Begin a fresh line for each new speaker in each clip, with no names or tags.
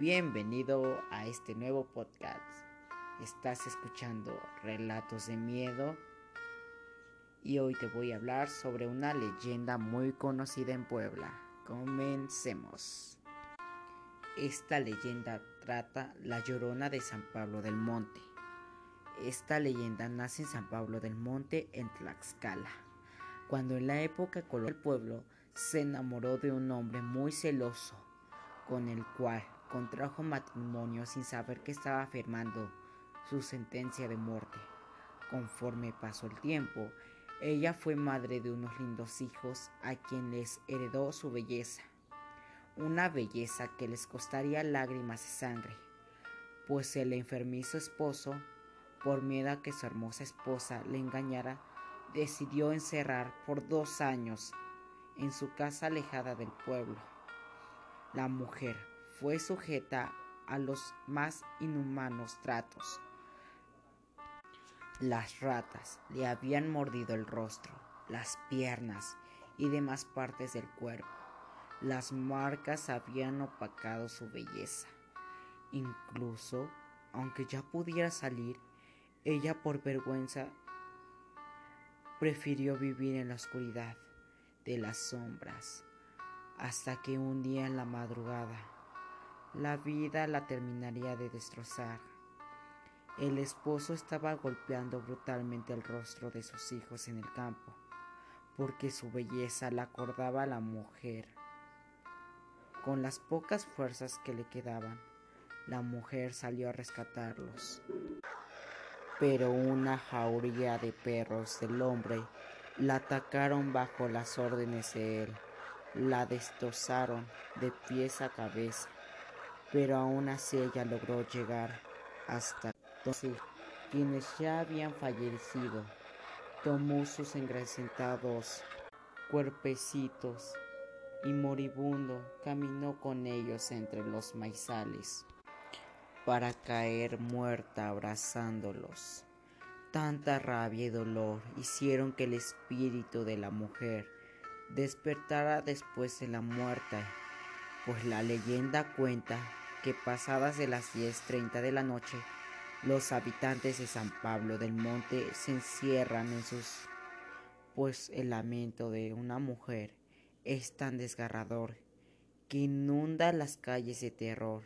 Bienvenido a este nuevo podcast. Estás escuchando Relatos de Miedo y hoy te voy a hablar sobre una leyenda muy conocida en Puebla. Comencemos. Esta leyenda trata la llorona de San Pablo del Monte. Esta leyenda nace en San Pablo del Monte en Tlaxcala, cuando en la época colonial el pueblo se enamoró de un hombre muy celoso, con el cual contrajo matrimonio sin saber que estaba firmando su sentencia de muerte. Conforme pasó el tiempo, ella fue madre de unos lindos hijos a quien les heredó su belleza, una belleza que les costaría lágrimas de sangre, pues el enfermizo esposo, por miedo a que su hermosa esposa le engañara, decidió encerrar por dos años en su casa alejada del pueblo. La mujer fue sujeta a los más inhumanos tratos. Las ratas le habían mordido el rostro, las piernas y demás partes del cuerpo. Las marcas habían opacado su belleza. Incluso, aunque ya pudiera salir, ella por vergüenza prefirió vivir en la oscuridad de las sombras, hasta que un día en la madrugada la vida la terminaría de destrozar. El esposo estaba golpeando brutalmente el rostro de sus hijos en el campo, porque su belleza la acordaba a la mujer. Con las pocas fuerzas que le quedaban, la mujer salió a rescatarlos. Pero una jauría de perros del hombre la atacaron bajo las órdenes de él, la destrozaron de pies a cabeza pero aún así ella logró llegar hasta entonces quienes ya habían fallecido. Tomó sus engracentados cuerpecitos y moribundo caminó con ellos entre los maizales para caer muerta abrazándolos. Tanta rabia y dolor hicieron que el espíritu de la mujer despertara después de la muerte, pues la leyenda cuenta que pasadas de las 10.30 de la noche, los habitantes de San Pablo del Monte se encierran en sus... pues el lamento de una mujer es tan desgarrador que inunda las calles de terror.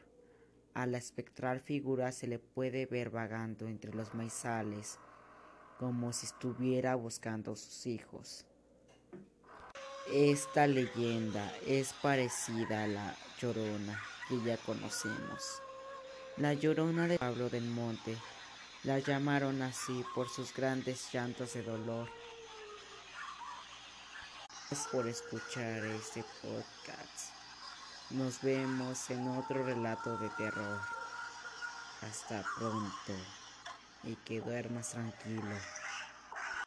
A la espectral figura se le puede ver vagando entre los maizales, como si estuviera buscando a sus hijos. Esta leyenda es parecida a la llorona que ya conocemos. La llorona de Pablo del Monte la llamaron así por sus grandes llantos de dolor. Gracias por escuchar este podcast. Nos vemos en otro relato de terror. Hasta pronto y que duermas tranquilo.